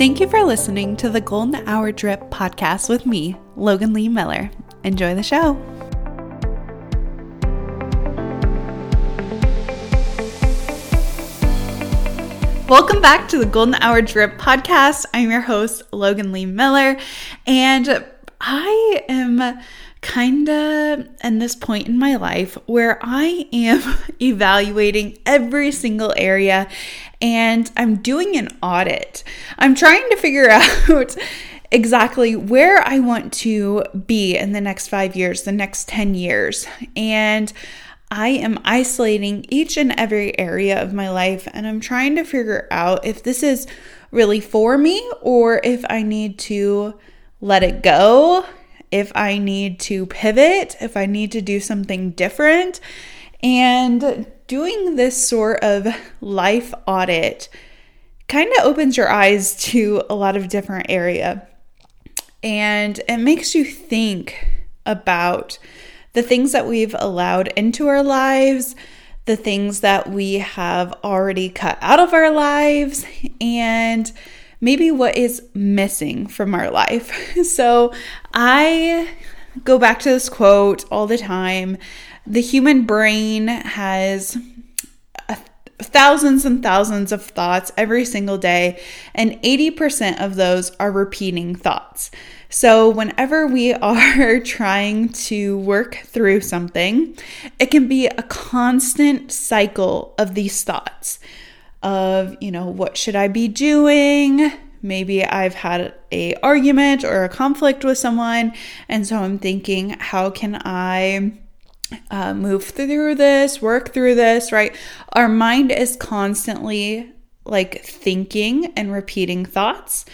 Thank you for listening to the Golden Hour Drip podcast with me, Logan Lee Miller. Enjoy the show. Welcome back to the Golden Hour Drip podcast. I'm your host, Logan Lee Miller, and I am kind of in this point in my life where I am evaluating every single area and I'm doing an audit. I'm trying to figure out exactly where I want to be in the next five years, the next 10 years. And I am isolating each and every area of my life and I'm trying to figure out if this is really for me or if I need to let it go if I need to pivot, if I need to do something different. And doing this sort of life audit kind of opens your eyes to a lot of different area. And it makes you think about the things that we've allowed into our lives, the things that we have already cut out of our lives, and maybe what is missing from our life. So I go back to this quote all the time. The human brain has thousands and thousands of thoughts every single day, and 80% of those are repeating thoughts. So, whenever we are trying to work through something, it can be a constant cycle of these thoughts of, you know, what should I be doing? Maybe I've had a argument or a conflict with someone and so I'm thinking how can I uh, move through this, work through this, right? Our mind is constantly like thinking and repeating thoughts.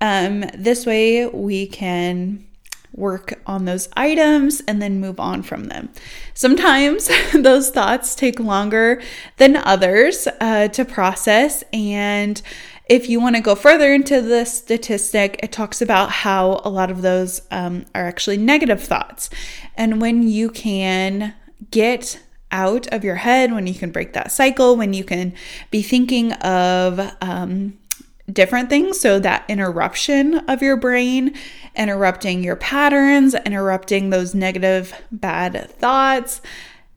Um, this way we can work on those items and then move on from them. Sometimes those thoughts take longer than others uh, to process. And if you want to go further into the statistic, it talks about how a lot of those um, are actually negative thoughts. And when you can get out of your head, when you can break that cycle, when you can be thinking of um, different things. So, that interruption of your brain, interrupting your patterns, interrupting those negative, bad thoughts,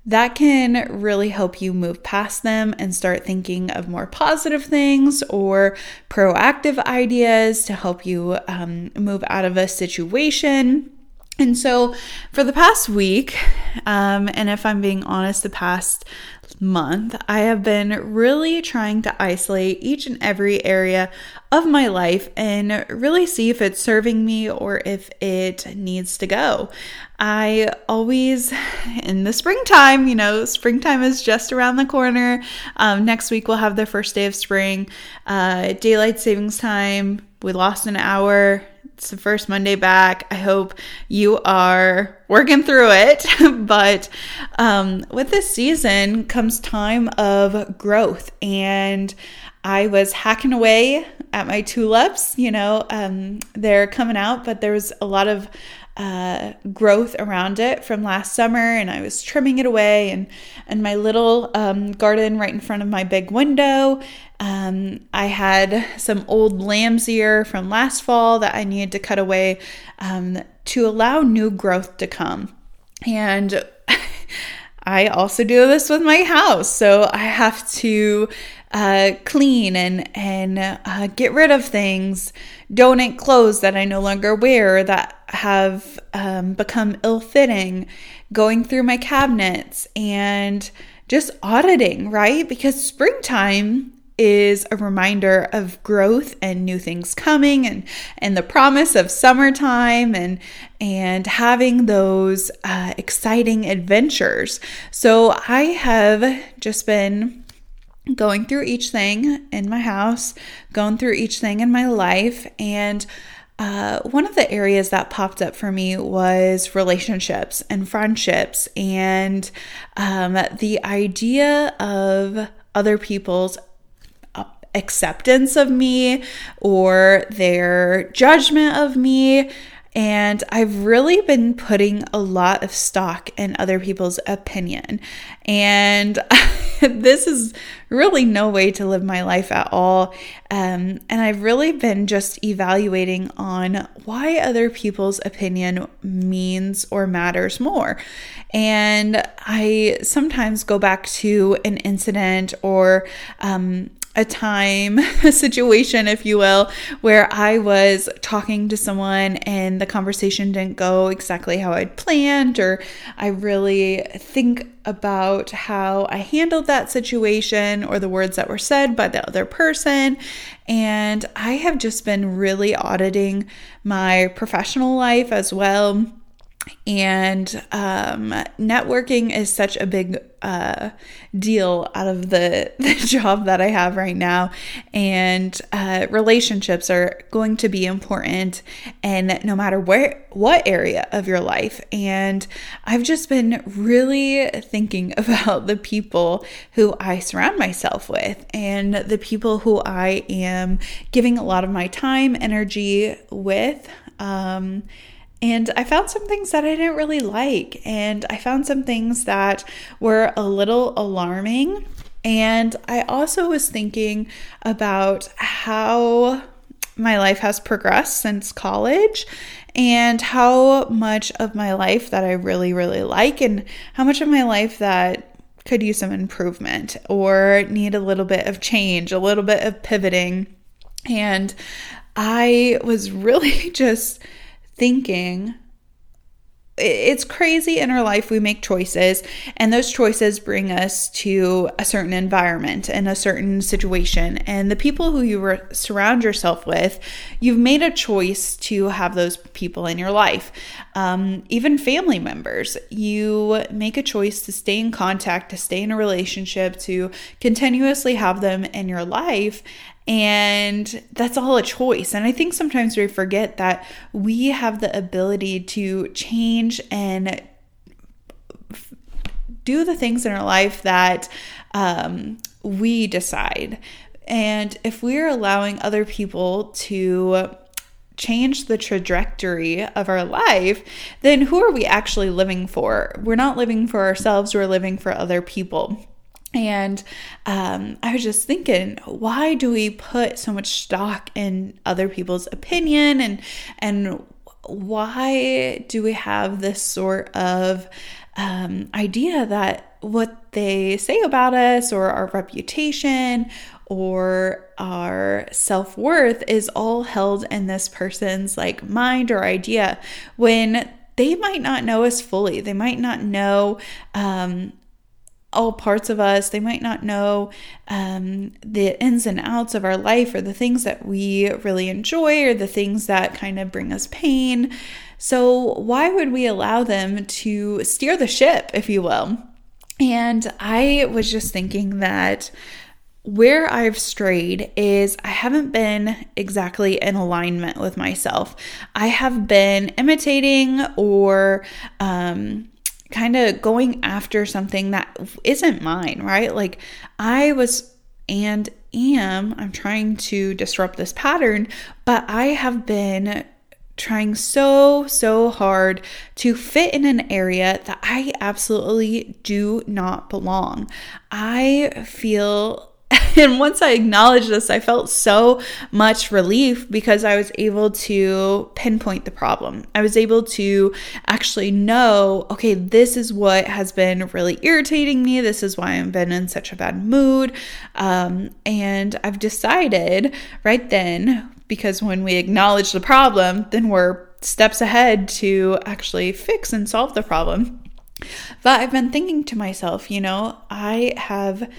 that can really help you move past them and start thinking of more positive things or proactive ideas to help you um, move out of a situation. And so, for the past week, um, and if I'm being honest, the past month, I have been really trying to isolate each and every area of my life and really see if it's serving me or if it needs to go. I always, in the springtime, you know, springtime is just around the corner. Um, next week, we'll have the first day of spring, uh, daylight savings time. We lost an hour it's the first Monday back. I hope you are working through it. but um, with this season comes time of growth. And I was hacking away at my tulips. You know, um, they're coming out, but there was a lot of uh, growth around it from last summer, and I was trimming it away. And and my little um, garden right in front of my big window, um, I had some old lamb's ear from last fall that I needed to cut away um, to allow new growth to come. And I also do this with my house, so I have to uh, clean and and uh, get rid of things, donate clothes that I no longer wear that have um, become ill fitting, going through my cabinets and just auditing, right? Because springtime is a reminder of growth and new things coming and and the promise of summertime and and having those uh, exciting adventures so i have just been going through each thing in my house, going through each thing in my life. And uh, one of the areas that popped up for me was relationships and friendships, and um, the idea of other people's uh, acceptance of me or their judgment of me And I've really been putting a lot of stock in other people's opinion. And this is really no way to live my life at all. Um, and I've really been just evaluating on why other people's opinion means or matters more. And I sometimes go back to an incident or um, a time, a situation, if you will, where I was talking to someone and the conversation didn't go exactly how I'd planned, or I really think about how I handled that situation or the words that were said by the other person. And I have just been really auditing my professional life as well and um, networking is such a big uh, deal out of the, the job that I have right now. And uh, relationships are going to be important, and no matter where, what area of your life. And I've just been really thinking about the people who I surround myself with and the people who I am giving a lot of my time, energy with. Um, and I found some things that I didn't really like. And I found some things that were a little alarming. And I also was thinking about how my life has progressed since college and how much of my life that I really, really like, and how much of my life that could use some improvement or need a little bit of change, a little bit of pivoting. And I was really just thinking it's crazy in our life we make choices and those choices bring us to a certain environment and a certain situation. And the people who you re- surround yourself with you've made a choice to have those people in your life. Um, even family members you make a choice to stay in contact to stay in a relationship to continuously have them in your life and that's all a choice. And I think sometimes we forget that we have the ability to change and do the things in our life that um, we decide. And if we're allowing other people to change the trajectory of our life, then who are we actually living for? We're not living for ourselves, we're living for other people. And um, I was just thinking, why do we put so much stock in other people's opinion, and and why do we have this sort of um, idea that what they say about us, or our reputation, or our self worth is all held in this person's like mind or idea when they might not know us fully. They might not know um, all parts of us. They might not know um, the ins and outs of our life or the things that we really enjoy or the things that kind of bring us pain. So, why would we allow them to steer the ship, if you will? And I was just thinking that where I've strayed is I haven't been exactly in alignment with myself. I have been imitating or um, kind of going after something that isn't mine, right? Like I was and am, I'm trying to disrupt this pattern, but I have been trying so, so hard to fit in an area that I absolutely do not belong. I feel and once I acknowledged this, I felt so much relief because I was able to pinpoint the problem. I was able to actually know, okay, this is what has been really irritating me. This is why I've been in such a bad mood. Um, and I've decided right then, because when we acknowledge the problem, then we're steps ahead to actually fix and solve the problem. But I've been thinking to myself, you know, I have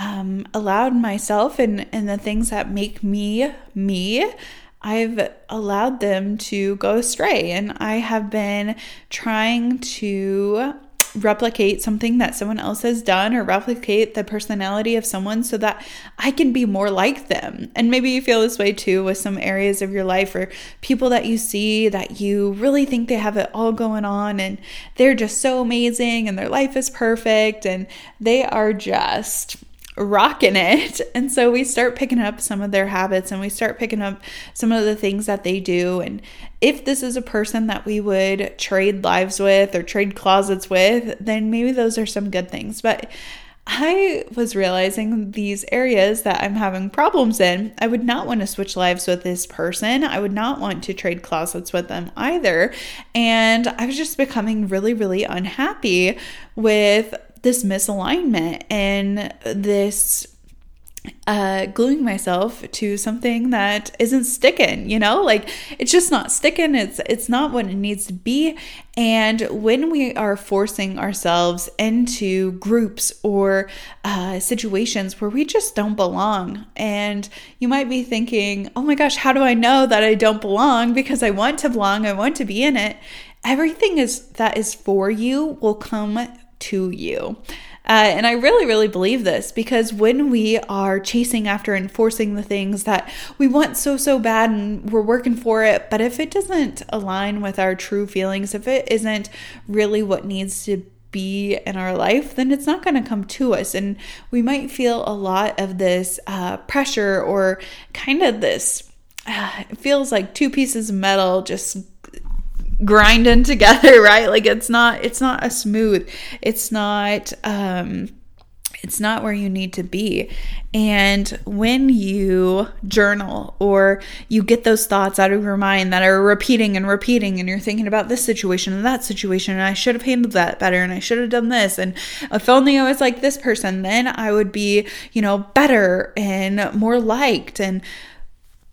um, allowed myself and, and the things that make me me, I've allowed them to go astray. And I have been trying to replicate something that someone else has done or replicate the personality of someone so that I can be more like them. And maybe you feel this way too with some areas of your life or people that you see that you really think they have it all going on and they're just so amazing and their life is perfect and they are just rocking it. And so we start picking up some of their habits and we start picking up some of the things that they do. And if this is a person that we would trade lives with or trade closets with, then maybe those are some good things. But I was realizing these areas that I'm having problems in. I would not want to switch lives with this person. I would not want to trade closets with them either. And I was just becoming really, really unhappy with this misalignment and this uh, gluing myself to something that isn't sticking, you know, like it's just not sticking. It's it's not what it needs to be. And when we are forcing ourselves into groups or uh, situations where we just don't belong, and you might be thinking, "Oh my gosh, how do I know that I don't belong? Because I want to belong. I want to be in it." Everything is that is for you will come to you. Uh, and I really, really believe this because when we are chasing after enforcing the things that we want so, so bad and we're working for it, but if it doesn't align with our true feelings, if it isn't really what needs to be in our life, then it's not going to come to us. And we might feel a lot of this uh, pressure or kind of this, uh, it feels like two pieces of metal just grinding together, right? Like it's not it's not a smooth. It's not um it's not where you need to be. And when you journal or you get those thoughts out of your mind that are repeating and repeating, and you're thinking about this situation and that situation, and I should have handled that better, and I should have done this, and if only I was like this person, then I would be, you know, better and more liked. And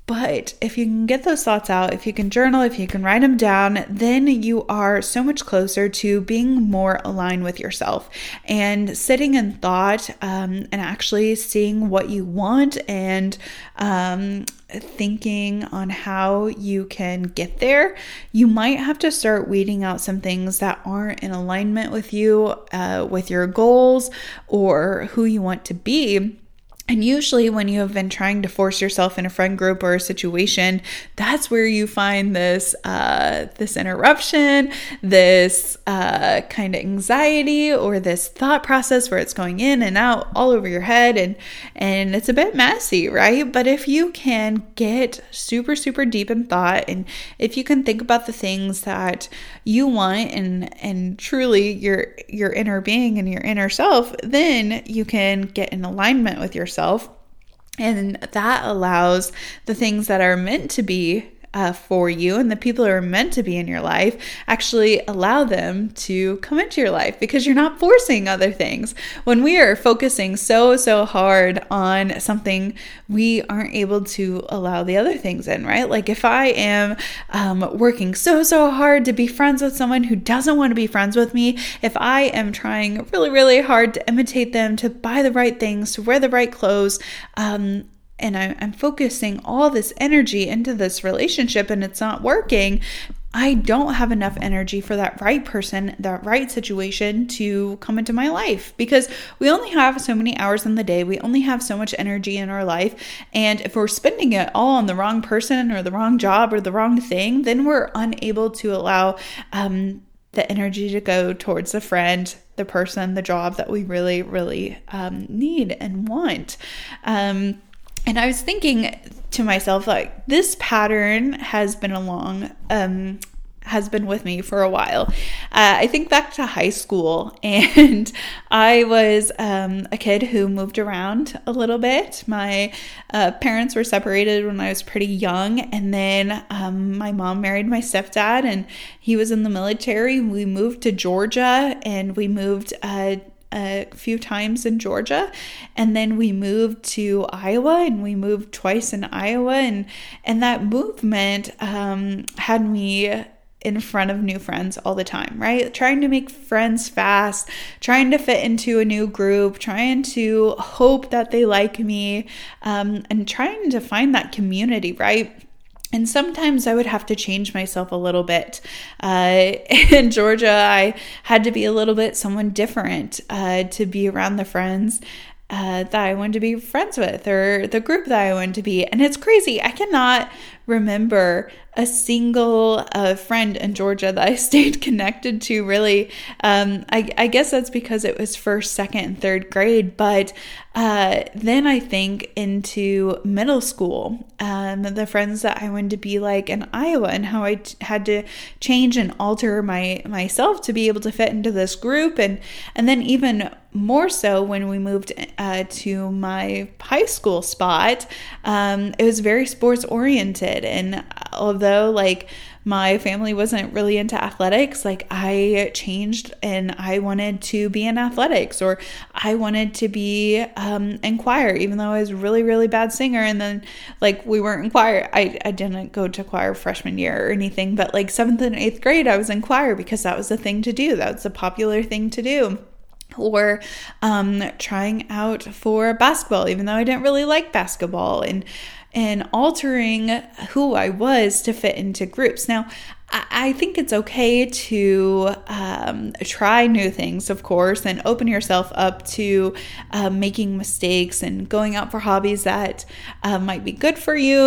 but if you can get those thoughts out, if you can journal, if you can write them down, then you are so much closer to being more aligned with yourself and sitting in thought um, and actually seeing what you want and um, thinking on how you can get there. You might have to start weeding out some things that aren't in alignment with you, uh, with your goals, or who you want to be and usually, when you have been trying to force yourself in a friend group or a situation, that's where you find this uh, this interruption, this uh, kind of anxiety, or this thought process where it's going in and out all over your head, and and it's a bit messy, right? But if you can get super super deep in thought, and if you can think about the things that you want, and and truly your your inner being and your inner self, then you can get in alignment with yourself yourself. And that allows the things that are meant to be uh, for you and the people who are meant to be in your life actually allow them to come into your life because you're not forcing other things. When we are focusing so, so hard on something, we aren't able to allow the other things in, right? Like if I am um, working so, so hard to be friends with someone who doesn't want to be friends with me, if I am trying really, really hard to imitate them, to buy the right things, to wear the right clothes, um, and I'm focusing all this energy into this relationship and it's not working, I don't have enough energy for that right person, that right situation to come into my life because we only have so many hours in the day. We only have so much energy in our life. And if we're spending it all on the wrong person or the wrong job or the wrong thing, then we're unable to allow um, the energy to go towards the friend, the person, the job that we really, really um, need and want. Um, and I was thinking to myself, like, this pattern has been along, um, has been with me for a while. Uh, I think back to high school, and I was um, a kid who moved around a little bit. My uh, parents were separated when I was pretty young, and then um, my mom married my stepdad, and he was in the military. We moved to Georgia, and we moved. Uh, a few times in Georgia and then we moved to Iowa and we moved twice in Iowa and and that movement um, had me in front of new friends all the time, right? Trying to make friends fast, trying to fit into a new group, trying to hope that they like me, um, and trying to find that community, right? And sometimes I would have to change myself a little bit. Uh, in Georgia, I had to be a little bit someone different uh, to be around the friends uh, that I wanted to be friends with or the group that I wanted to be. And it's crazy. I cannot remember a single uh, friend in Georgia that I stayed connected to, really. Um, I, I, guess that's because it was first, second, and third grade. But uh, then I think into middle school, um, the friends that I wanted to be like in Iowa, and how I t- had to change and alter my myself to be able to fit into this group, and and then even more so when we moved uh, to my high school spot. Um, it was very sports oriented, and although like my family wasn't really into athletics, like I changed and I wanted to be in athletics or I wanted to be um, in choir, even though I was really, really bad singer. And then like we weren't in choir. I, I didn't go to choir freshman year or anything, but like seventh and eighth grade, I was in choir because that was the thing to do. That was a popular thing to do or um, trying out for basketball, even though I didn't really like basketball, and and altering who I was to fit into groups. Now, I think it's okay to um, try new things, of course, and open yourself up to uh, making mistakes and going out for hobbies that uh, might be good for you,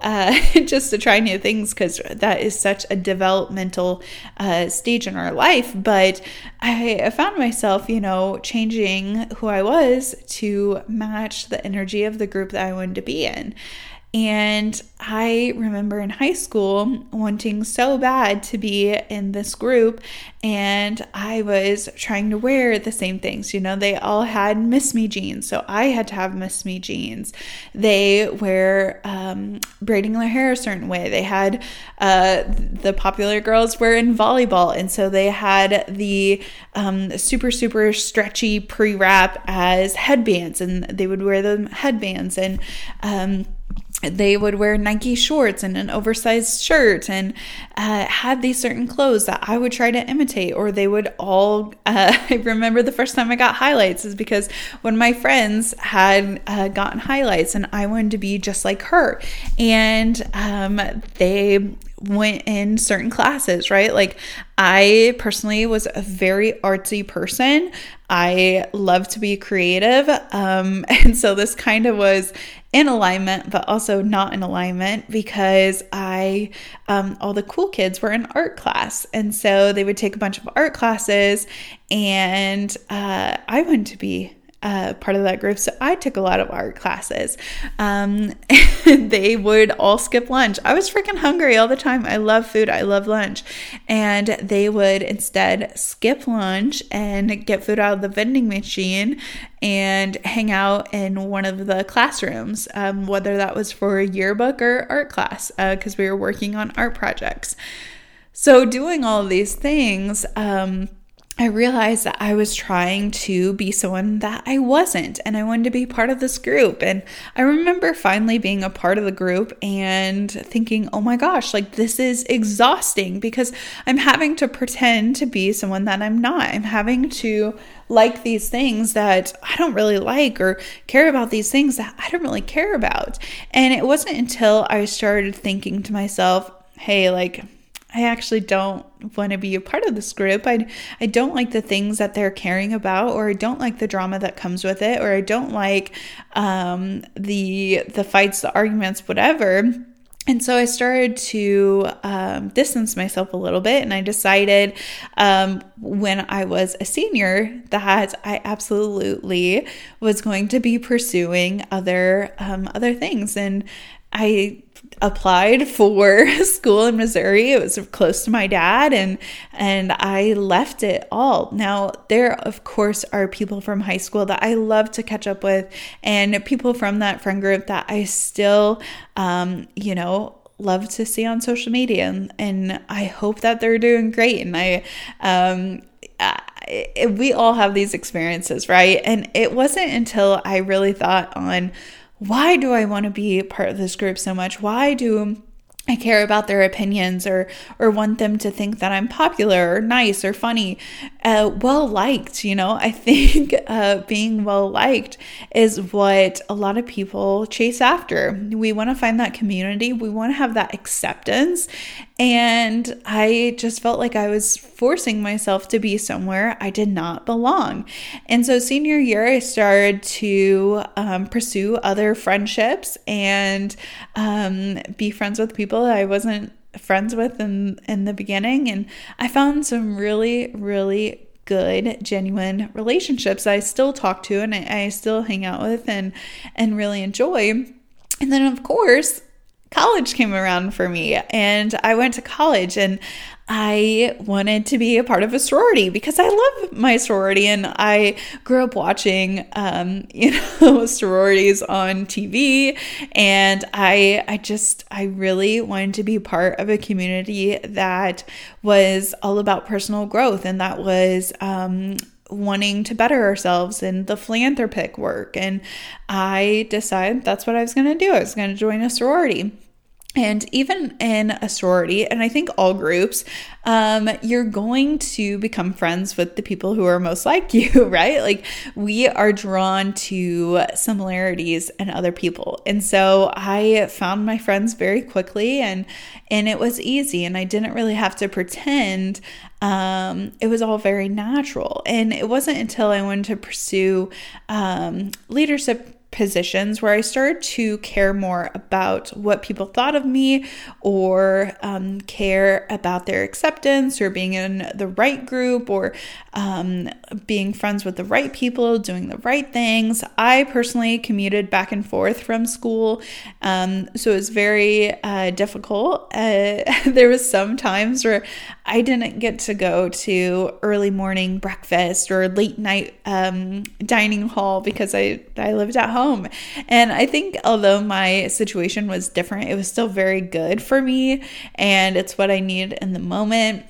uh, just to try new things, because that is such a developmental uh, stage in our life. But I found myself, you know, changing who I was to match the energy of the group that I wanted to be in. And I remember in high school wanting so bad to be in this group, and I was trying to wear the same things. You know, they all had Miss Me jeans, so I had to have Miss Me jeans. They were um, braiding their hair a certain way. They had uh, the popular girls were in volleyball, and so they had the um, super, super stretchy pre wrap as headbands, and they would wear the headbands and um, they would wear Nike shorts and an oversized shirt and uh, had these certain clothes that I would try to imitate, or they would all. Uh, I remember the first time I got highlights is because when my friends had uh, gotten highlights and I wanted to be just like her, and um, they went in certain classes, right? Like, I personally was a very artsy person. I love to be creative. Um, and so this kind of was in alignment, but also not in alignment because I, um, all the cool kids were in art class. And so they would take a bunch of art classes, and uh, I wanted to be uh, part of that group. So I took a lot of art classes. Um, they would all skip lunch. I was freaking hungry all the time. I love food. I love lunch. And they would instead skip lunch and get food out of the vending machine and hang out in one of the classrooms, um, whether that was for a yearbook or art class, because uh, we were working on art projects. So, doing all these things, um, I realized that I was trying to be someone that I wasn't, and I wanted to be part of this group. And I remember finally being a part of the group and thinking, oh my gosh, like this is exhausting because I'm having to pretend to be someone that I'm not. I'm having to like these things that I don't really like or care about these things that I don't really care about. And it wasn't until I started thinking to myself, hey, like, I actually don't want to be a part of this group. I I don't like the things that they're caring about, or I don't like the drama that comes with it, or I don't like um, the the fights, the arguments, whatever. And so I started to um, distance myself a little bit, and I decided um, when I was a senior that I absolutely was going to be pursuing other um, other things, and I applied for school in Missouri. It was close to my dad and and I left it all. Now, there of course are people from high school that I love to catch up with and people from that friend group that I still um, you know, love to see on social media and, and I hope that they're doing great and I um I, we all have these experiences, right? And it wasn't until I really thought on why do I want to be part of this group so much? Why do I care about their opinions or or want them to think that I'm popular or nice or funny, uh, well liked. You know, I think uh, being well liked is what a lot of people chase after. We want to find that community. We want to have that acceptance, And I just felt like I was forcing myself to be somewhere I did not belong. And so, senior year, I started to um, pursue other friendships and um, be friends with people that I wasn't friends with in in the beginning and I found some really really good, genuine relationships I still talk to and I, I still hang out with and and really enjoy. And then of course, college came around for me and I went to college and I wanted to be a part of a sorority because I love my sorority and I grew up watching um, you know sororities on TV and I I just I really wanted to be part of a community that was all about personal growth and that was um, wanting to better ourselves and the philanthropic work and I decided that's what I was going to do. I was going to join a sorority. And even in a sorority, and I think all groups, um, you're going to become friends with the people who are most like you, right? Like we are drawn to similarities and other people. And so I found my friends very quickly and and it was easy and I didn't really have to pretend. Um, it was all very natural. And it wasn't until I wanted to pursue um, leadership positions where I started to care more about what people thought of me or um, care about their acceptance or being in the right group or um, being friends with the right people, doing the right things. I personally commuted back and forth from school, um, so it was very uh, difficult. Uh, there was some times where I didn't get to go to early morning breakfast or late night um, dining hall because I I lived at home home. And I think although my situation was different, it was still very good for me and it's what I needed in the moment.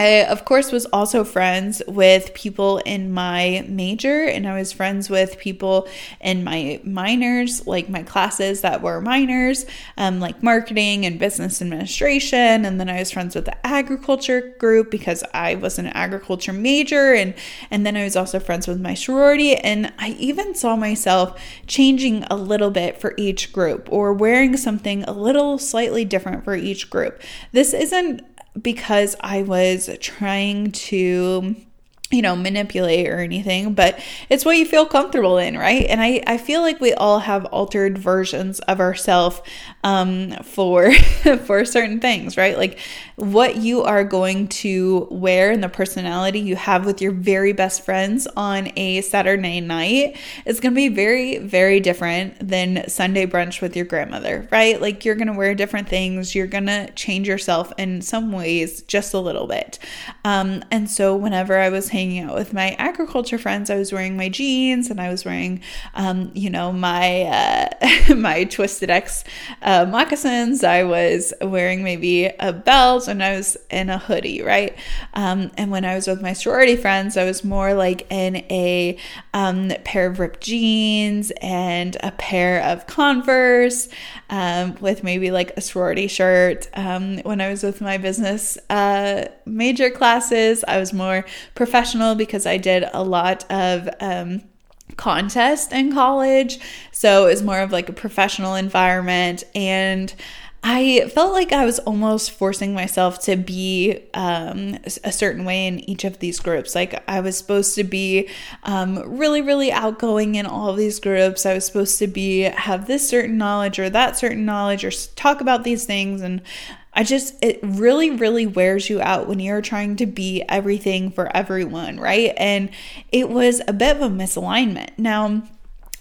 I, of course, was also friends with people in my major, and I was friends with people in my minors, like my classes that were minors, um, like marketing and business administration. And then I was friends with the agriculture group because I was an agriculture major, and and then I was also friends with my sorority. And I even saw myself changing a little bit for each group, or wearing something a little slightly different for each group. This isn't because I was trying to you know, manipulate or anything, but it's what you feel comfortable in, right? And I, I feel like we all have altered versions of ourselves um, for for certain things, right? Like what you are going to wear and the personality you have with your very best friends on a Saturday night is going to be very, very different than Sunday brunch with your grandmother, right? Like you're going to wear different things. You're going to change yourself in some ways just a little bit. Um, and so whenever I was hanging out with my agriculture friends, I was wearing my jeans and I was wearing, um, you know, my uh, my Twisted X uh, moccasins. I was wearing maybe a belt and I was in a hoodie, right? Um, and when I was with my sorority friends, I was more like in a um, pair of ripped jeans and a pair of Converse um, with maybe like a sorority shirt. Um, when I was with my business uh, major classes, I was more professional because I did a lot of um, contest in college. So it was more of like a professional environment. And I felt like I was almost forcing myself to be um, a certain way in each of these groups. Like I was supposed to be um, really, really outgoing in all of these groups. I was supposed to be have this certain knowledge or that certain knowledge or talk about these things. And I just, it really, really wears you out when you're trying to be everything for everyone, right? And it was a bit of a misalignment. Now,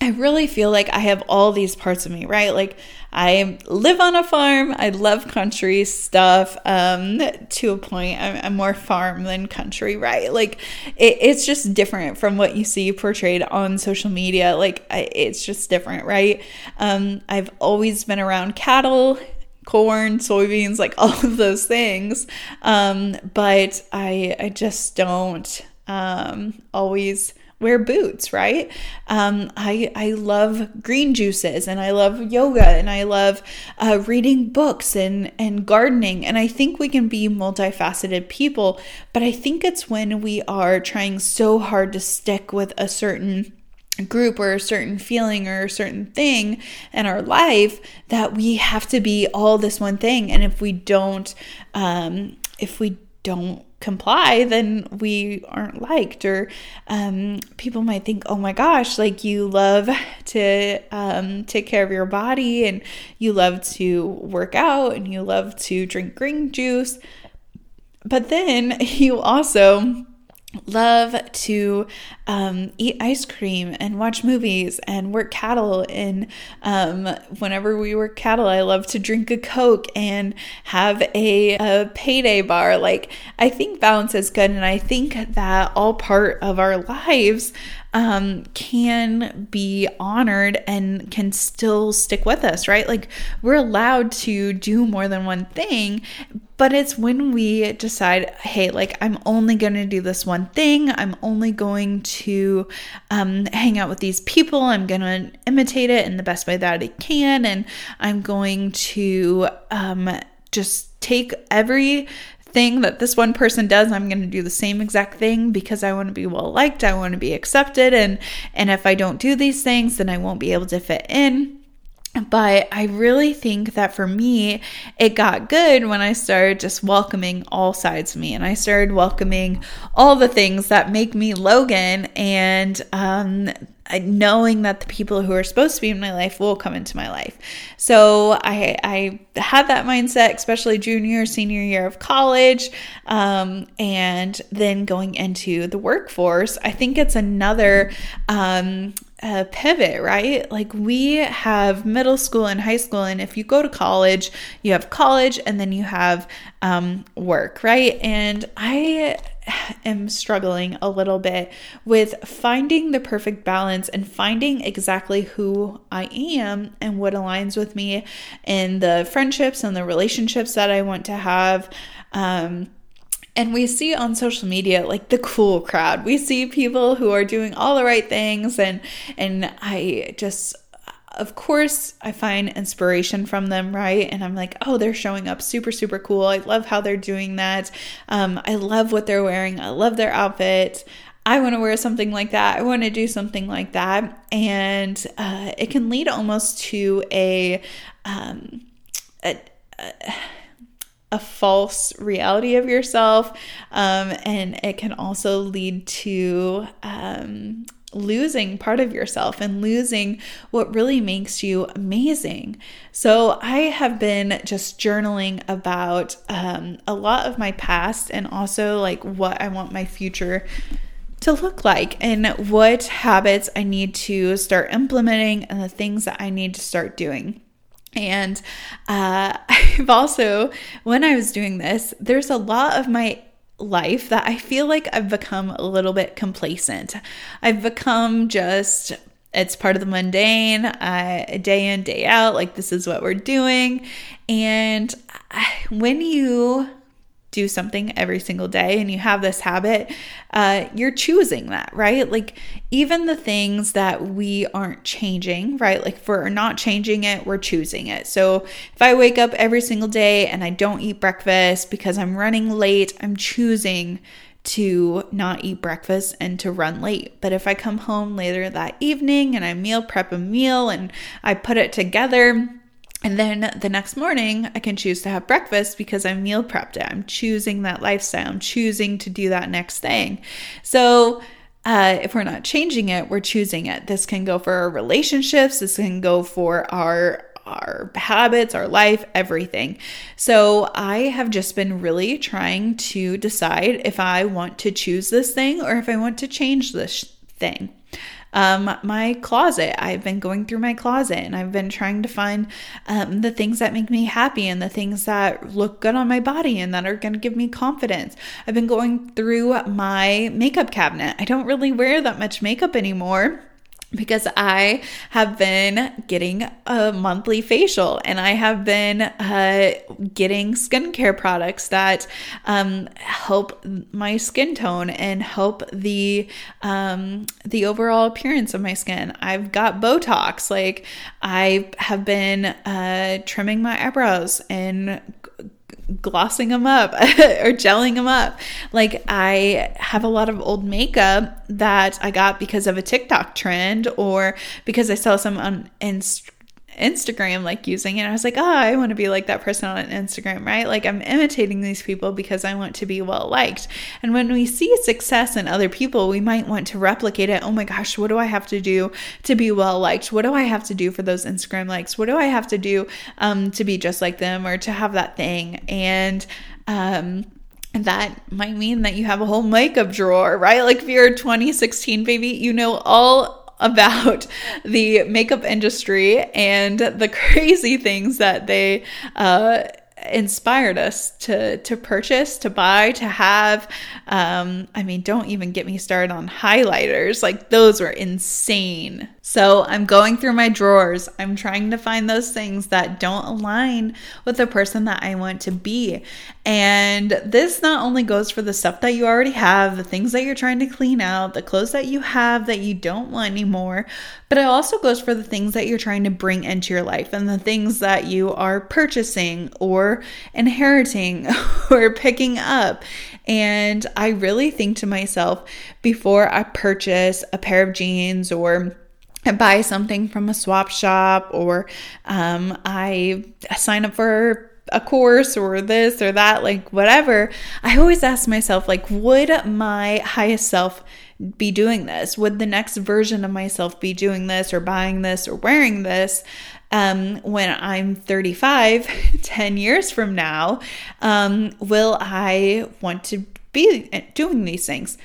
I really feel like I have all these parts of me, right? Like I live on a farm. I love country stuff um, to a point. I'm, I'm, more farm than country, right? Like it, it's just different from what you see portrayed on social media. Like I, it's just different, right? Um, I've always been around cattle corn, soybeans, like all of those things. Um, but I I just don't um, always wear boots, right? Um, I I love green juices and I love yoga and I love uh, reading books and and gardening. And I think we can be multifaceted people, but I think it's when we are trying so hard to stick with a certain group or a certain feeling or a certain thing in our life that we have to be all this one thing. And if we don't um if we don't comply then we aren't liked. Or um, people might think oh my gosh like you love to um, take care of your body and you love to work out and you love to drink green juice. But then you also love to um, eat ice cream and watch movies and work cattle. And um, whenever we work cattle, I love to drink a Coke and have a, a payday bar. Like, I think balance is good. And I think that all part of our lives um, can be honored and can still stick with us, right? Like, we're allowed to do more than one thing, but it's when we decide, hey, like, I'm only going to do this one thing. I'm only going to um, hang out with these people. I'm going to imitate it in the best way that I can. And I'm going to um, just take every thing that this one person does i'm going to do the same exact thing because i want to be well liked i want to be accepted and and if i don't do these things then i won't be able to fit in. But I really think that for me, it got good when I started just welcoming all sides of me and I started welcoming all the things that make me Logan and um, knowing that the people who are supposed to be in my life will come into my life. So I, I had that mindset, especially junior, senior year of college, um, and then going into the workforce. I think it's another. Um, pivot, right? Like we have middle school and high school, and if you go to college, you have college and then you have um, work, right? And I am struggling a little bit with finding the perfect balance and finding exactly who I am and what aligns with me in the friendships and the relationships that I want to have. Um, and we see on social media like the cool crowd. We see people who are doing all the right things and and I just of course I find inspiration from them, right? And I'm like, oh, they're showing up super, super cool. I love how they're doing that. Um, I love what they're wearing. I love their outfit. I want to wear something like that. I want to do something like that. And uh, it can lead almost to a, um, a, a a false reality of yourself. Um, and it can also lead to um, losing part of yourself and losing what really makes you amazing. So, I have been just journaling about um, a lot of my past and also like what I want my future to look like and what habits I need to start implementing and the things that I need to start doing. And uh, I've also, when I was doing this, there's a lot of my life that I feel like I've become a little bit complacent. I've become just, it's part of the mundane, uh, day in, day out, like this is what we're doing. And when you do something every single day and you have this habit, uh, you're choosing that, right? Like, even the things that we aren't changing, right? Like, if we're not changing it, we're choosing it. So, if I wake up every single day and I don't eat breakfast because I'm running late, I'm choosing to not eat breakfast and to run late. But if I come home later that evening and I meal prep a meal and I put it together, and then the next morning, I can choose to have breakfast because I'm meal prepped. I'm choosing that lifestyle. I'm choosing to do that next thing. So, uh, if we're not changing it, we're choosing it. This can go for our relationships. This can go for our our habits, our life, everything. So I have just been really trying to decide if I want to choose this thing or if I want to change this thing um, my closet. I've been going through my closet and I've been trying to find um, the things that make me happy and the things that look good on my body and that are going to give me confidence. I've been going through my makeup cabinet. I don't really wear that much makeup anymore because I have been getting a monthly facial and I have been uh, getting skincare products that um, help my skin tone and help the um, the overall appearance of my skin. I've got Botox, like I have been uh, trimming my eyebrows and glossing them up or gelling them up. Like I have a lot of old makeup that I got because of a TikTok trend or because I saw some on Instagram Instagram like using it. I was like, oh, I want to be like that person on Instagram, right? Like I'm imitating these people because I want to be well liked. And when we see success in other people, we might want to replicate it. Oh my gosh, what do I have to do to be well liked? What do I have to do for those Instagram likes? What do I have to do um, to be just like them or to have that thing? And um, that might mean that you have a whole makeup drawer, right? Like if you're a 2016 baby, you know all about the makeup industry and the crazy things that they uh, inspired us to to purchase, to buy, to have. Um, I mean, don't even get me started on highlighters. Like those were insane. So I'm going through my drawers. I'm trying to find those things that don't align with the person that I want to be. And this not only goes for the stuff that you already have, the things that you're trying to clean out, the clothes that you have that you don't want anymore, but it also goes for the things that you're trying to bring into your life and the things that you are purchasing or inheriting or picking up. And I really think to myself before I purchase a pair of jeans or buy something from a swap shop or um, I sign up for a course or this or that, like whatever, I always ask myself, like, would my highest self be doing this? Would the next version of myself be doing this or buying this or wearing this? Um, when I'm 35, 10 years from now, um, will I want to be doing these things?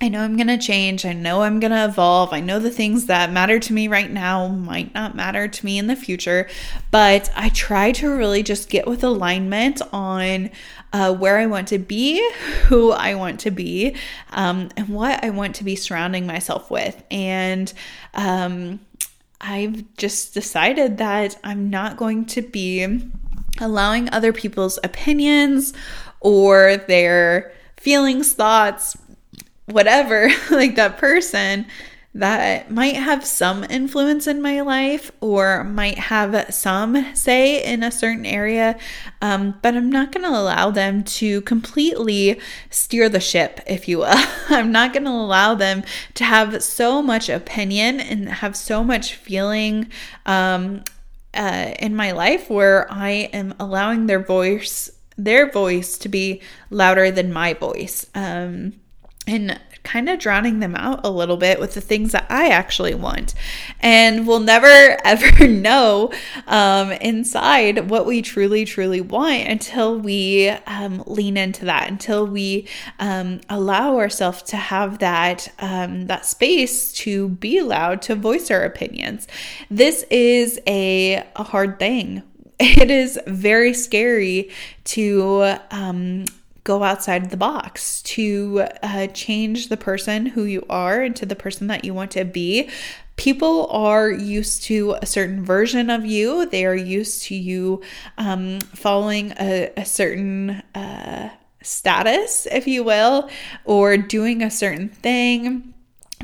I know I'm going to change. I know I'm going to evolve. I know the things that matter to me right now might not matter to me in the future, but I try to really just get with alignment on uh, where I want to be, who I want to be, um, and what I want to be surrounding myself with. And um, I've just decided that I'm not going to be allowing other people's opinions or their feelings, thoughts, whatever, like that person that might have some influence in my life or might have some say in a certain area, um, but I'm not going to allow them to completely steer the ship, if you will. I'm not going to allow them to have so much opinion and have so much feeling um, uh, in my life where I am allowing their voice, their voice, to be louder than my voice. Um, and kind of drowning them out a little bit with the things that I actually want. And we'll never ever know um, inside what we truly, truly want until we um, lean into that, until we um, allow ourselves to have that um, that space to be allowed to voice our opinions. This is a, a hard thing it is very scary to um, go outside the box, to uh, change the person who you are into the person that you want to be. People are used to a certain version of you. They are used to you um, following a, a certain uh, status, if you will, or doing a certain thing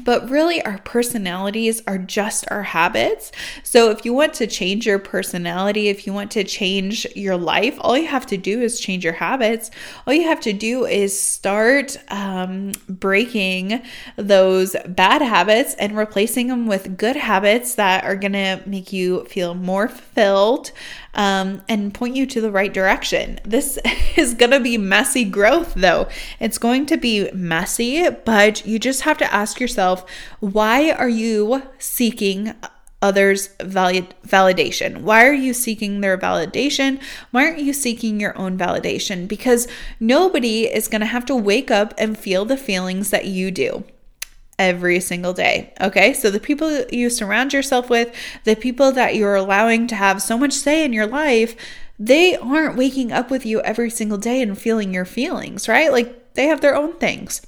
but really, our personalities are just our habits. So, if you want to change your personality, if you want to change your life, all you have to do is change your habits. All you have to do is start um, breaking those bad habits and replacing them with good habits that are going to make you feel more fulfilled, um, and point you to the right direction. This is going to be messy growth, though. It's going to be messy, but you just have to ask yourself why are you seeking others' valid- validation? Why are you seeking their validation? Why aren't you seeking your own validation? Because nobody is going to have to wake up and feel the feelings that you do every single day. Okay. So the people you surround yourself with, the people that you're allowing to have so much say in your life, they aren't waking up with you every single day and feeling your feelings, right? Like they have their own things.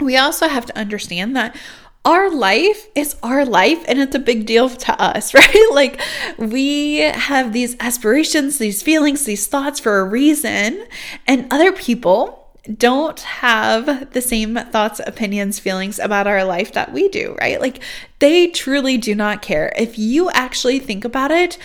We also have to understand that our life is our life and it's a big deal to us, right? Like we have these aspirations, these feelings, these thoughts for a reason, and other people don't have the same thoughts, opinions, feelings about our life that we do, right? Like they truly do not care. If you actually think about it,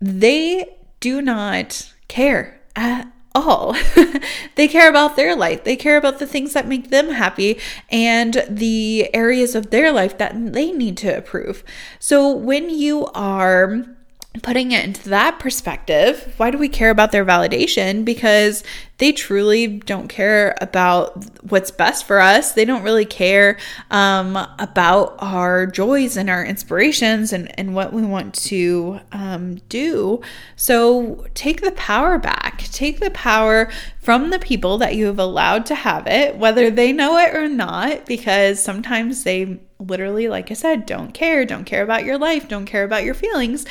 they do not care at all. they care about their life. They care about the things that make them happy and the areas of their life that they need to improve. So when you are putting it into that perspective, why do we care about their validation? Because they truly don't care about what's best for us. They don't really care um, about our joys and our inspirations and, and what we want to um, do. So take the power back. Take the power from the people that you have allowed to have it, whether they know it or not, because sometimes they literally, like I said, don't care, don't care about your life, don't care about your feelings.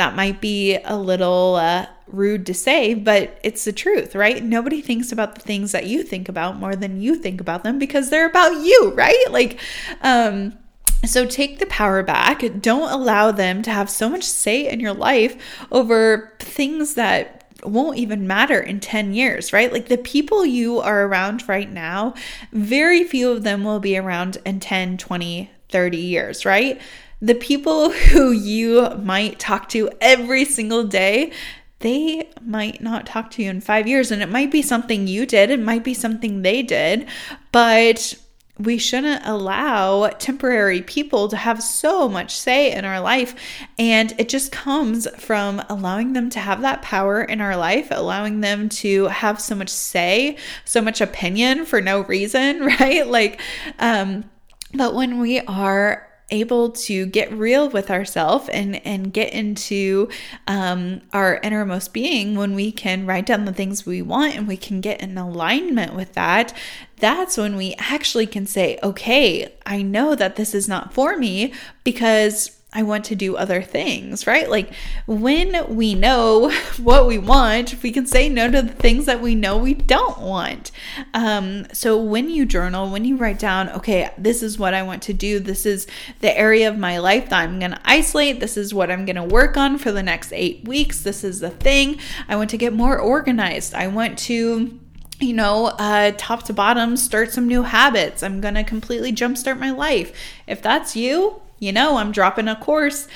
That might be a little uh, rude to say, but it's the truth, right? Nobody thinks about the things that you think about more than you think about them because they're about you, right? Like, um, so take the power back. Don't allow them to have so much say in your life over things that won't even matter in 10 years, right? Like the people you are around right now, very few of them will be around in 10, 20, 30 years, right? The people who you might talk to every single day, they might not talk to you in five years. And it might be something you did, it might be something they did, but we shouldn't allow temporary people to have so much say in our life. And it just comes from allowing them to have that power in our life, allowing them to have so much say, so much opinion for no reason, right? Like, um, but when we are able to get real with ourselves and and get into um, our innermost being when we can write down the things we want and we can get in alignment with that that's when we actually can say okay i know that this is not for me because I want to do other things, right? Like when we know what we want, we can say no to the things that we know we don't want. Um, so when you journal, when you write down, okay, this is what I want to do, this is the area of my life that I'm going to isolate, this is what I'm going to work on for the next eight weeks, this is the thing. I want to get more organized. I want to you know, uh, top to bottom, start some new habits. I'm going to completely jumpstart my life. If that's you, you know, I'm dropping a course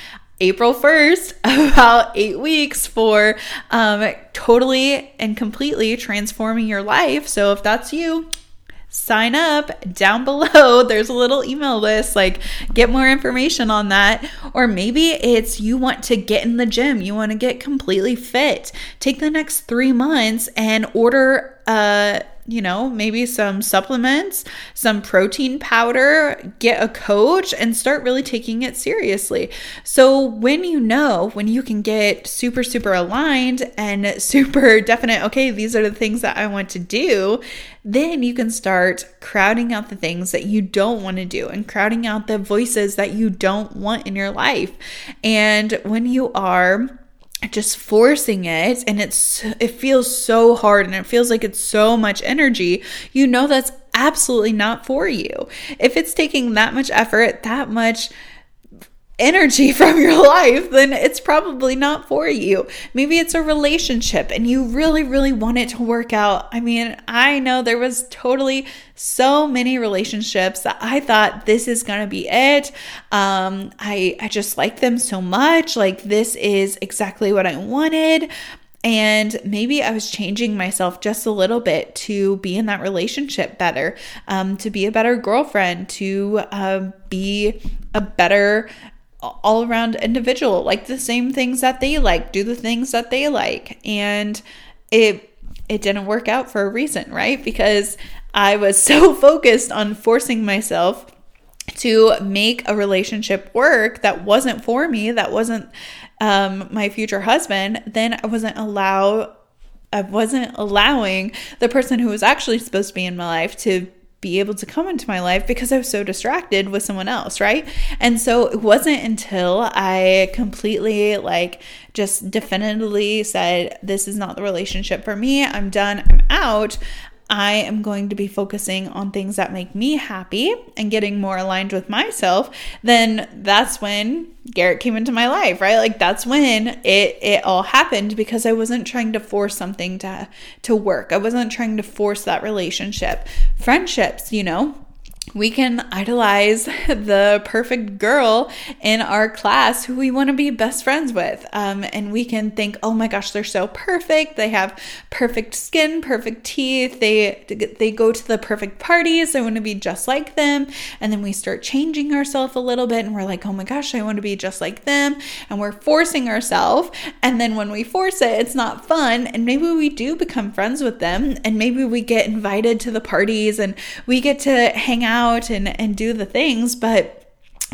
April 1st, about eight weeks for um, totally and completely transforming your life. So if that's you, sign up down below. There's a little email list, like get more information on that. Or maybe it's you want to get in the gym, you want to get completely fit. Take the next three months and order a you know, maybe some supplements, some protein powder, get a coach, and start really taking it seriously. So, when you know, when you can get super, super aligned and super definite, okay, these are the things that I want to do, then you can start crowding out the things that you don't want to do and crowding out the voices that you don't want in your life. And when you are just forcing it and it's it feels so hard and it feels like it's so much energy you know that's absolutely not for you. If it's taking that much effort that much energy from your life, then it's probably not for you. Maybe it's a relationship and you really, really want it to work out. I mean, I know there was totally so many relationships that I thought this is gonna be it. Um, I I just like them so much. Like this is exactly what I wanted. And maybe I was changing myself just a little bit to be in that relationship better, um, to be a better girlfriend, to uh, be a better all around individual, like the same things that they like, do the things that they like. And it it didn't work out for a reason, right? Because I was so focused on forcing myself to make a relationship work that wasn't for me, that wasn't um, my future husband, then I wasn't allowed I wasn't allowing the person who was actually supposed to be in my life to be able to come into my life because I was so distracted with someone else, right? And so it wasn't until I completely like just definitively said, This is not the relationship for me, I'm done, I'm out. I am going to be focusing on things that make me happy and getting more aligned with myself, then that's when Garrett came into my life, right? Like that's when it it all happened because I wasn't trying to force something to to work. I wasn't trying to force that relationship. Friendships, you know, we can idolize the perfect girl in our class who we want to be best friends with. Um, and we can think, oh my gosh, they're so perfect. They have perfect skin, perfect teeth. They, they go to the perfect parties. I want to be just like them. And then we start changing ourselves a little bit and we're like, oh my gosh, I want to be just like them. And we're forcing ourselves. And then when we force it, it's not fun. And maybe we do become friends with them. And maybe we get invited to the parties and we get to hang out out and, and do the things, but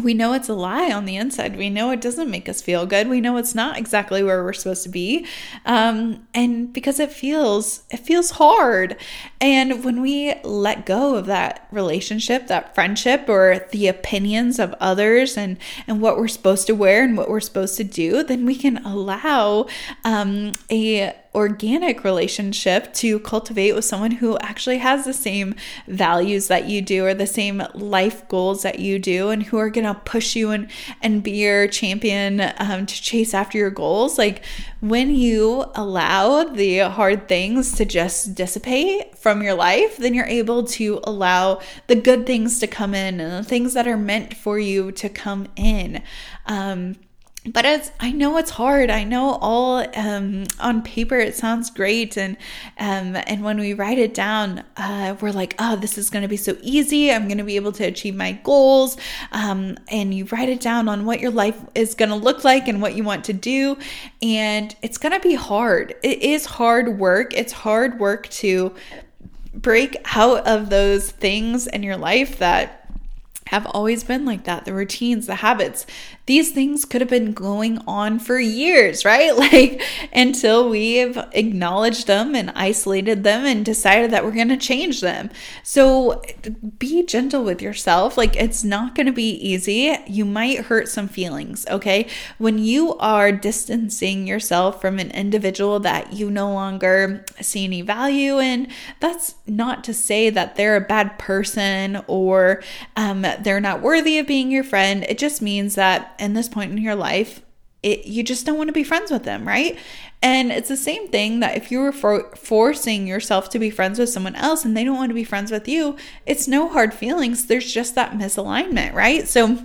we know it's a lie on the inside. We know it doesn't make us feel good. We know it's not exactly where we're supposed to be, um, and because it feels it feels hard. And when we let go of that relationship, that friendship, or the opinions of others, and and what we're supposed to wear and what we're supposed to do, then we can allow um, a organic relationship to cultivate with someone who actually has the same values that you do or the same life goals that you do and who are going to push you and and be your champion um, to chase after your goals. Like when you allow the hard things to just dissipate from your life then you're able to allow the good things to come in and the things that are meant for you to come in. Um, but it's i know it's hard. I know all um, on paper it sounds great and um, and when we write it down uh, we're like oh this is going to be so easy. I'm going to be able to achieve my goals. Um, and you write it down on what your life is going to look like and what you want to do. And it's going to be hard. It is hard work. It's hard work to break out of those things in your life that have always been like that the routines, the habits. These things could have been going on for years, right? Like until we've acknowledged them and isolated them and decided that we're going to change them. So be gentle with yourself. Like it's not going to be easy. You might hurt some feelings, okay? When you are distancing yourself from an individual that you no longer see any value in, that's not to say that they're a bad person or um, they're not worthy of being your friend. It just means that in this point in your life, it, you just don't want to be friends with them, right? And it's the same thing that if you were for- forcing yourself to be friends with someone else and they don't want to be friends with you, it's no hard feelings. There's just that misalignment, right? So,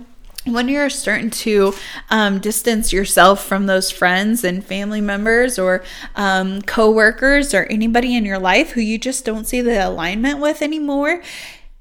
when you're starting to um, distance yourself from those friends and family members or um, coworkers or anybody in your life who you just don't see the alignment with anymore,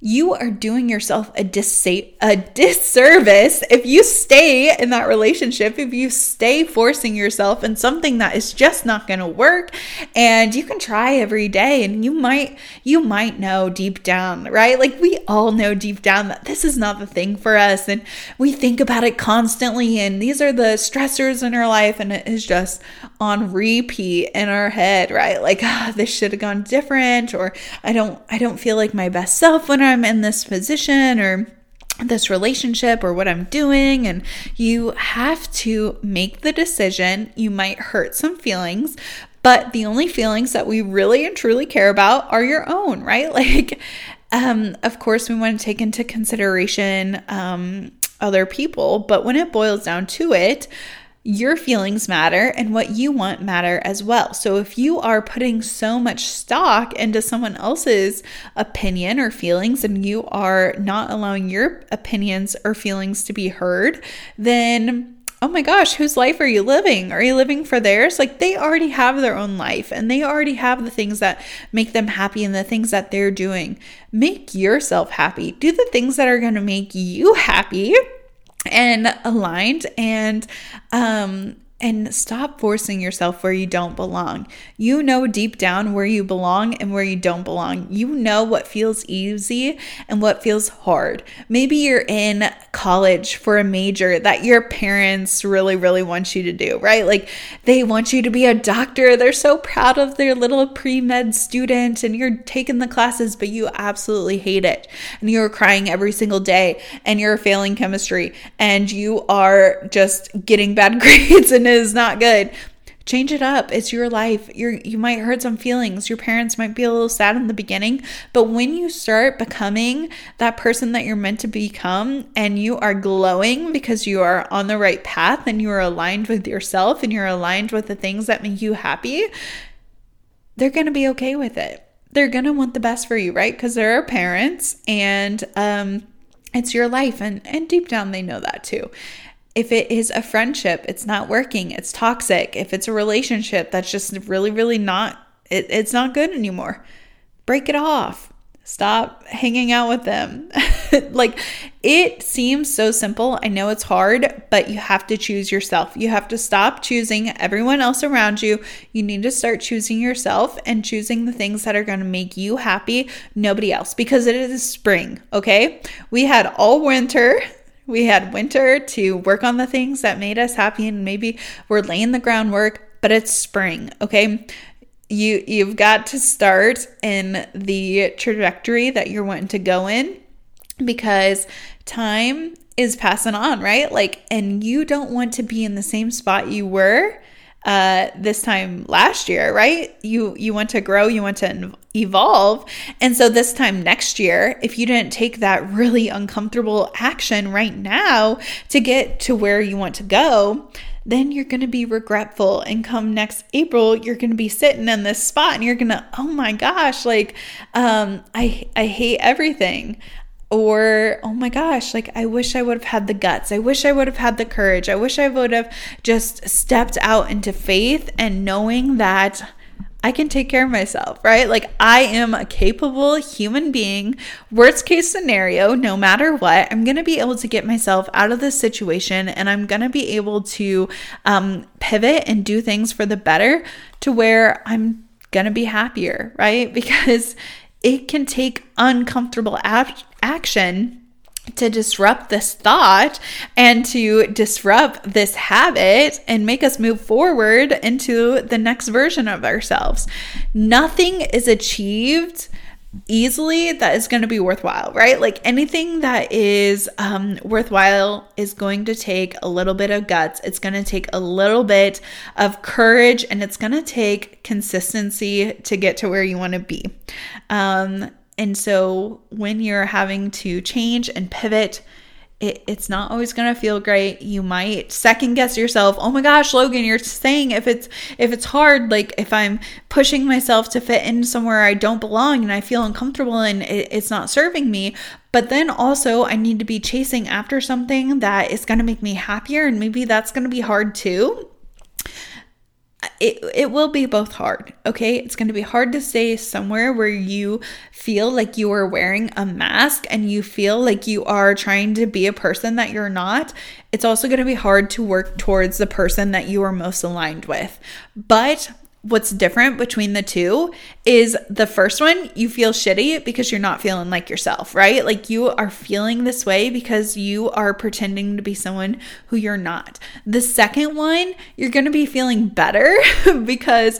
you are doing yourself a, dis- a disservice if you stay in that relationship, if you stay forcing yourself in something that is just not going to work and you can try every day and you might you might know deep down, right? Like we all know deep down that this is not the thing for us and we think about it constantly and these are the stressors in our life and it is just on repeat in our head, right? Like oh, this should have gone different or I don't I don't feel like my best self when I'm in this position or this relationship or what I'm doing. And you have to make the decision. You might hurt some feelings, but the only feelings that we really and truly care about are your own, right? Like, um, of course, we want to take into consideration um, other people, but when it boils down to it, your feelings matter and what you want matter as well. So if you are putting so much stock into someone else's opinion or feelings and you are not allowing your opinions or feelings to be heard, then oh my gosh, whose life are you living? Are you living for theirs? Like they already have their own life and they already have the things that make them happy and the things that they're doing. Make yourself happy. Do the things that are going to make you happy and aligned and um and stop forcing yourself where you don't belong. You know deep down where you belong and where you don't belong. You know what feels easy and what feels hard. Maybe you're in college for a major that your parents really, really want you to do, right? Like they want you to be a doctor. They're so proud of their little pre med student, and you're taking the classes, but you absolutely hate it. And you're crying every single day, and you're failing chemistry, and you are just getting bad grades and is not good. Change it up. It's your life. You you might hurt some feelings. Your parents might be a little sad in the beginning, but when you start becoming that person that you're meant to become and you are glowing because you are on the right path and you are aligned with yourself and you're aligned with the things that make you happy, they're going to be okay with it they're going to want the best for you, right? Because they're our parents and um, it's your life. And, and deep down, they know that too. If it is a friendship, it's not working, it's toxic. If it's a relationship that's just really, really not, it, it's not good anymore, break it off Stop hanging out with them. like it seems so simple. I know it's hard, but you have to choose yourself. You have to stop choosing everyone else around you. You need to start choosing yourself and choosing the things that are going to make you happy, nobody else, because it is spring, okay? We had all winter we had winter to work on the things that made us happy and maybe we're laying the groundwork, but it's spring, okay? you you've got to start in the trajectory that you're wanting to go in because time is passing on, right? Like and you don't want to be in the same spot you were uh, this time last year, right? You you want to grow, you want to evolve, and so this time next year, if you didn't take that really uncomfortable action right now to get to where you want to go, then you're going to be regretful. And come next April, you're going to be sitting in this spot and you're going to, oh my gosh, like, um, I, I hate everything. Or, oh my gosh, like, I wish I would have had the guts. I wish I would have had the courage. I wish I would have just stepped out into faith and knowing that I can take care of myself, right? Like I am a capable human being. Worst case scenario, no matter what, I'm going to be able to get myself out of this situation and I'm going to be able to um, pivot and do things for the better to where I'm going to be happier, right? Because it can take uncomfortable action to disrupt this thought and to disrupt this habit and make us move forward into the next version of ourselves. Nothing is achieved easily that is going to be worthwhile, right? Like anything that is um, worthwhile is going to take a little bit of guts. It's going to take a little bit of courage and it's going to take consistency to get to where you want to be. Um, and so when you're having to change and pivot, it, it's not always going to feel great. You might second guess yourself. Oh my gosh, Logan, you're saying if it's if it's hard, like if I'm pushing myself to fit in somewhere I don't belong and I feel uncomfortable and it, it's not serving me. But then also I need to be chasing after something that is going to make me happier and maybe that's going to be hard too it, it will be both hard, okay? It's going to be hard to stay somewhere where you feel like you are wearing a mask and you feel like you are trying to be a person that you're not. It's also going to be hard to work towards the person that you are most aligned with. But what's different between the two is the first one, you feel shitty because you're not feeling like yourself, right? Like you are feeling this way because you are pretending to be someone who you're not. The second one, you're going to be feeling better because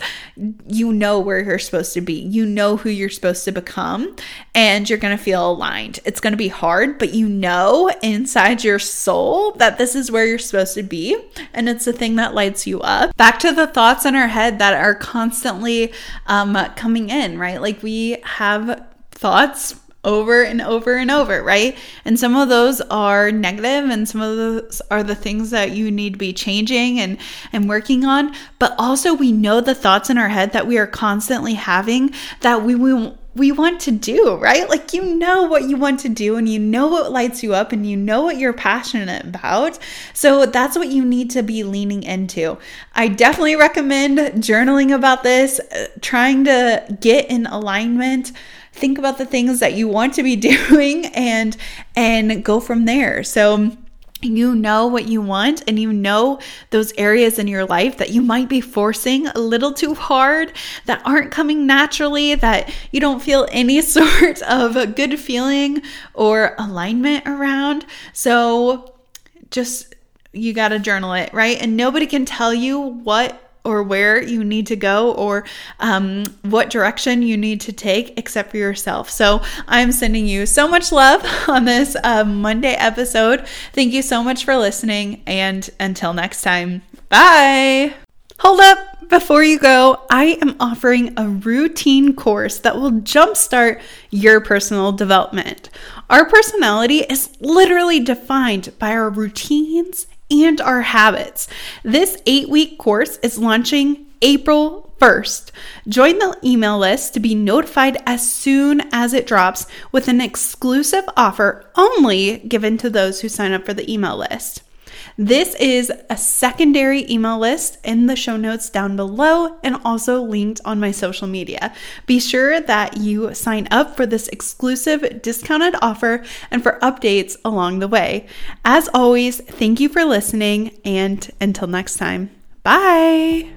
you know where you're supposed to be. You know who you're supposed to become and you're going to feel aligned. It's going to be hard, but you know inside your soul that this is where you're supposed to be and it's the thing that lights you up. Back to the thoughts in our head that are constantly um, coming in, right? Like we have thoughts over and over and over, right? And some of those are negative and some of those are the things that you need to be changing and and working on, but also we know the thoughts in our head that we are constantly having that we will we want to do, right? Like you know what you want to do and you know what lights you up and you know what you're passionate about. So that's what you need to be leaning into. I definitely recommend journaling about this, uh, trying to get in alignment think about the things that you want to be doing and and go from there so you know what you want and you know those areas in your life that you might be forcing a little too hard that aren't coming naturally that you don't feel any sort of good feeling or alignment around. So just you got to journal it right? And nobody can tell you what or where you need to go or um, what direction you need to take except for yourself. So I'm sending you so much love on this uh, Monday episode. Thank you so much for listening. And until next time, bye. Hold up. Before you go, I am offering a routine course that will jumpstart your personal development. Our personality is literally defined by our routines and our habits. This eight week course is launching April first. Join the email list to be notified as soon as it drops with an exclusive offer only given to those who sign up for the email list. This is a secondary email list in the show notes down below and also linked on my social media. Be sure that you sign up for this exclusive discounted offer and for updates along the way. As always, thank you for listening and until next time, bye.